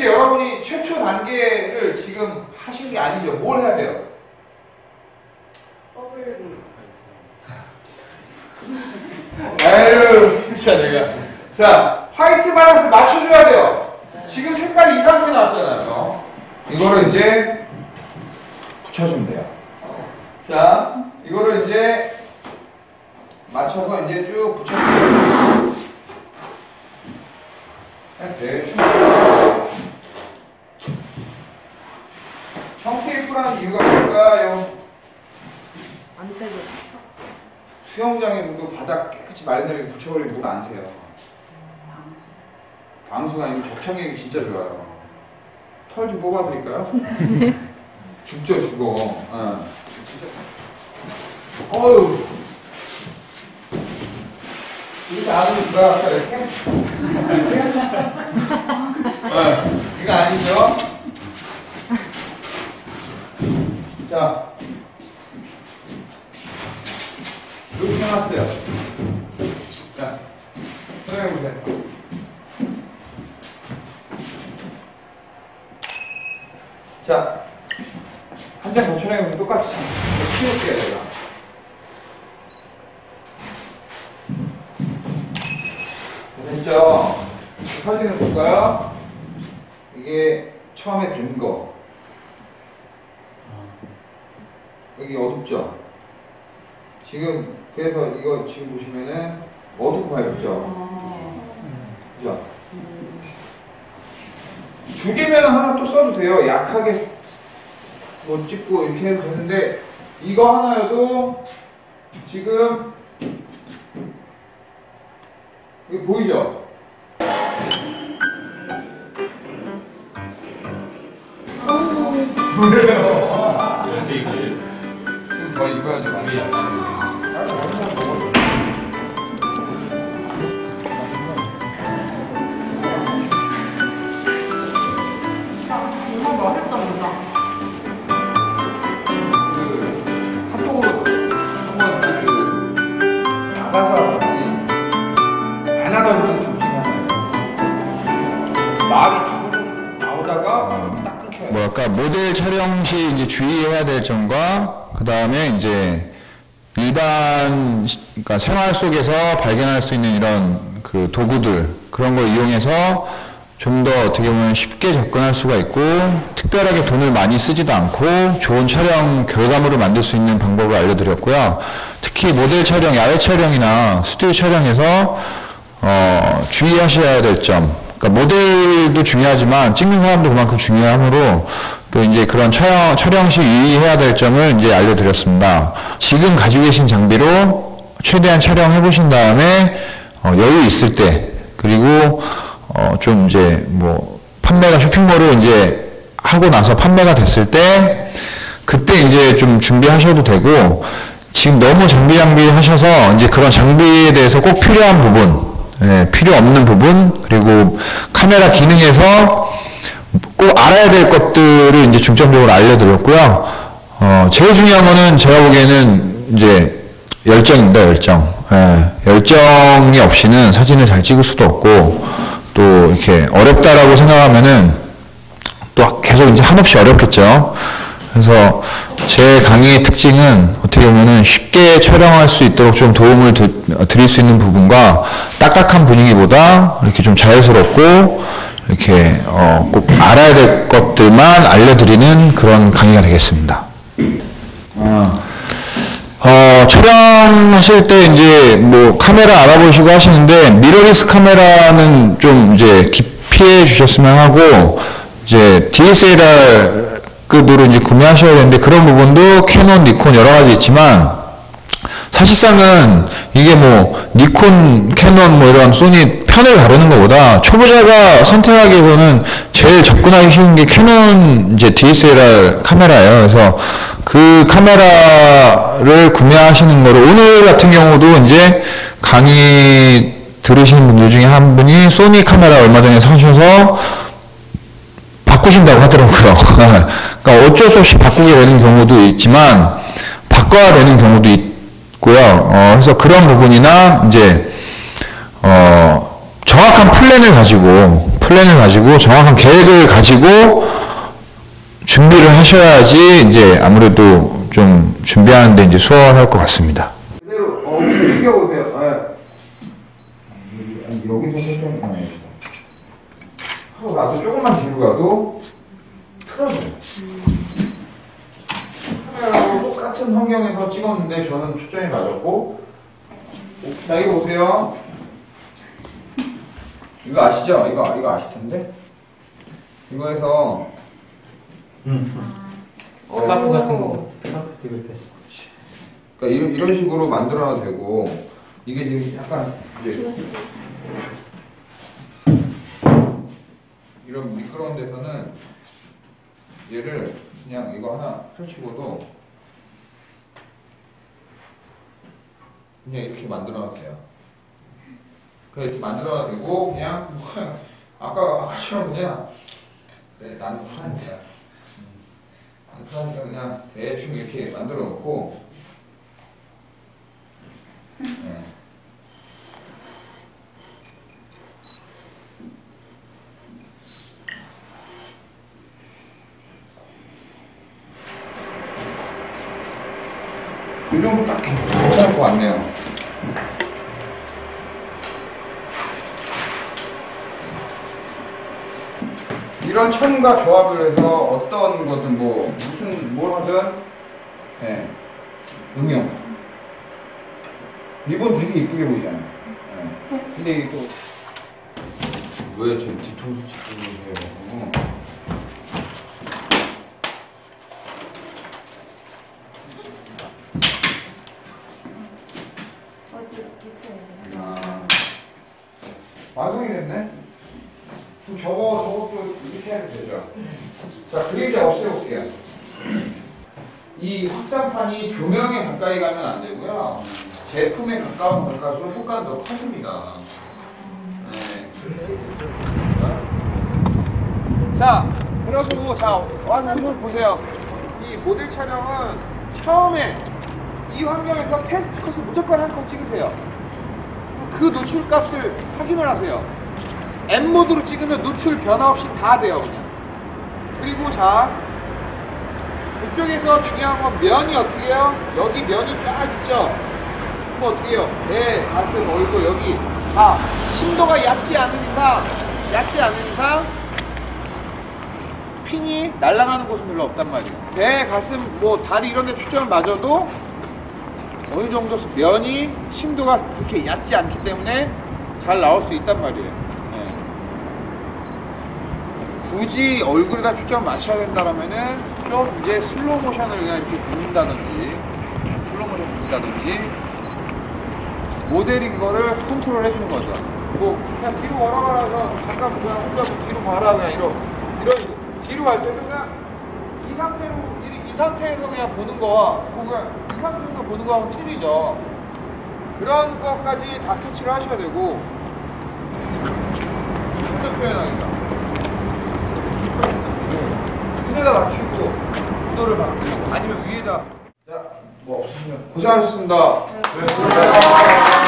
이제 여러분이 최초 단계를 지금 하신 게 아니죠. 뭘 해야 돼요? 아유, 진짜 내가. 자, 화이트 밸런스 맞춰줘야 돼요. 지금 색깔이 이상하게 나왔잖아요. 이거를 이제 붙여주면 돼요. 자, 이거를 이제 맞춰서 이제 쭉 붙여주세요. 네, 청 테이프라는 이유가 뭘까요? 안 되게 수영장에서도 바닥 깨끗이 마련되게 붙여버리면 물 안 새요. 방수가 아니고 접착력이 진짜 좋아요. 털 좀 뽑아드릴까요? 죽죠 죽어. 어. 어휴. 이렇게 안 하면 들어갈까 이렇게? 이렇게? 어, 이거 아니죠? 자. 이렇게 해놨어요. 자, 생각해보세요. 자, 한 장 더 촬영해보면 똑같이 치울게요, 제가. 됐죠? 사진을 볼까요? 이게 처음에 된 거. 여기 어둡죠? 지금 그래서 이거 지금 보시면은 어둡고 밝죠? 그죠? 두 개면 하나 또 써도 돼요. 약하게 뭐 찍고 이렇게 해도 되는데 이거 하나여도 지금 이거 보이죠? 왜요? 딱 끊겨요. 뭐랄까 모델 촬영 시 이제 주의해야 될 점과 그 다음에 이제 일반 시- 그러니까 생활 속에서 발견할 수 있는 이런 그 도구들 그런 걸 이용해서 좀 더 어떻게 보면 쉽게 접근할 수가 있고 특별하게 돈을 많이 쓰지도 않고 좋은 촬영 결과물을 만들 수 있는 방법을 알려드렸고요. 특히 모델 촬영, 야외 촬영이나 스튜디오 촬영에서 어, 주의하셔야 될 점. 그러니까 모델도 중요하지만 찍는 사람도 그만큼 중요하므로 또 이제 그런 촬영, 촬영 시 유의해야 될 점을 이제 알려드렸습니다. 지금 가지고 계신 장비로 최대한 촬영해 보신 다음에 어, 여유 있을 때 그리고 어, 좀 이제 뭐 판매가 쇼핑몰을 이제 하고 나서 판매가 됐을 때 그때 이제 좀 준비하셔도 되고 지금 너무 장비 장비 하셔서 이제 그런 장비에 대해서 꼭 필요한 부분 예, 필요 없는 부분 그리고 카메라 기능에서 꼭 알아야 될 것들을 이제 중점적으로 알려드렸고요. 어, 제일 중요한 거는 제가 보기에는 이제 열정입니다, 열정. 예, 열정이 없이는 사진을 잘 찍을 수도 없고 또 이렇게 어렵다라고 생각하면은 또 계속 이제 한없이 어렵겠죠. 그래서 제 강의의 특징은 어떻게 보면은 쉽게 촬영할 수 있도록 좀 도움을 드, 드릴 수 있는 부분과 딱딱한 분위기보다 이렇게 좀 자연스럽고 이렇게 어, 꼭 알아야 될 것들만 알려드리는 그런 강의가 되겠습니다. 어, 촬영하실 때 이제 뭐 카메라 알아보시고 하시는데 미러리스 카메라는 좀 이제 기피해 주셨으면 하고 이제 DSLR 급으로 이제 구매하셔야 되는데 그런 부분도 캐논, 니콘 여러 가지 있지만 사실상은 이게 뭐 니콘, 캐논 뭐 이런 소니 편을 다루는 것보다 초보자가 선택하기 위해서는 제일 접근하기 쉬운 게 캐논 이제 DSLR 카메라예요. 그래서 그 카메라를 구매하시는 거를 오늘 같은 경우도 이제 강의 들으시는 분들 중에 한 분이 소니 카메라 얼마 전에 사셔서 바꾸신다고 하더라고요. 그러니까 어쩔 수 없이 바꾸게 되는 경우도 있지만 바꿔야 되는 경우도 있고요. 어, 그래서 그런 부분이나 이제 어, 정확한 플랜을 가지고 플랜을 가지고 정확한 계획을 가지고 준비를 하셔야지 이제 아무래도 좀 준비하는데 이제 수월할 것 같습니다. 어. 예. 나도 조금만 뒤로 가도 틀어져요. 카메라로 똑같은 환경에서 찍었는데 저는 초점이 맞았고. 자 이거 보세요. 이거 아시죠? 이거 이거 아실 텐데? 이거에서 스카프 같은 거 스카프 찍을 때. 그러니까 이런, 이런 식으로 만들어도 되고. 이게 지금 약간 이제 이런 미끄러운 데서는 얘를 그냥 이거 하나 펼치고도 그냥 이렇게 만들어도 돼요. 그냥 이렇게 만들어도 되고 그냥 그냥 아까 아까처럼 그냥 그래 나는 프란스야. 안 프란스야 그냥 대충 이렇게 만들어 놓고 네. 이 정도 딱 괜찮을 것 같네요. 이런 천과 조합을 해서 어떤 거든 뭐 무슨 뭘 하든 네. 응용. 리본 되게 이쁘게 보이잖아요. 네. 근데 이게 또왜제 뒤통수 찍고 계세요? 아, 완성이 됐네. 해도 되죠. 자 그림자 없애볼게요. 이 확산판이 조명에 가까이 가면 안 되고요. 제품에 가까운 갈수록 효과는 더 커집니다. 네. 자, 그리고 자, 한번 보세요. 이 모델 촬영은 처음에 이 환경에서 테스트 컷을 무조건 한 컷 찍으세요. 그 노출 값을 확인을 하세요. M 모드로 찍으면 노출 변화 없이 다 돼요, 그냥. 그리고 자, 그쪽에서 중요한 건 면이 어떻게 해요? 여기 면이 쫙 있죠? 그럼 어떻게 해요? 배, 가슴, 얼굴, 여기 다 심도가 얕지 않은 이상, 얕지 않은 이상 핀이 날아가는 곳은 별로 없단 말이에요. 배, 가슴, 뭐 다리 이런 데 초점을 맞아도 어느 정도 면이 심도가 그렇게 얕지 않기 때문에 잘 나올 수 있단 말이에요. 예. 굳이 얼굴에다 초점을 맞춰야 된다라면은 좀 이제 슬로우 모션을 그냥 이렇게 긋는다든지 슬로우 모션 긋는다든지 모델인 거를 컨트롤 해주는 거죠. 뭐 그냥 뒤로 걸어가라서 잠깐 그냥 혼자 뭐 뒤로 가라 그냥 이런 이런 뒤로 갈 때는 그냥 이 상태로 이, 이 상태에서 그냥 보는 거와 그 그냥 이 상태에서 보는 거하고 틀리죠. 그런 것까지 다 캐치를 하셔야 되고 혼자 표현하기가 눈에다 맞추고 구도를 위에다 자 뭐 없으시면 고생하셨습니다. 네.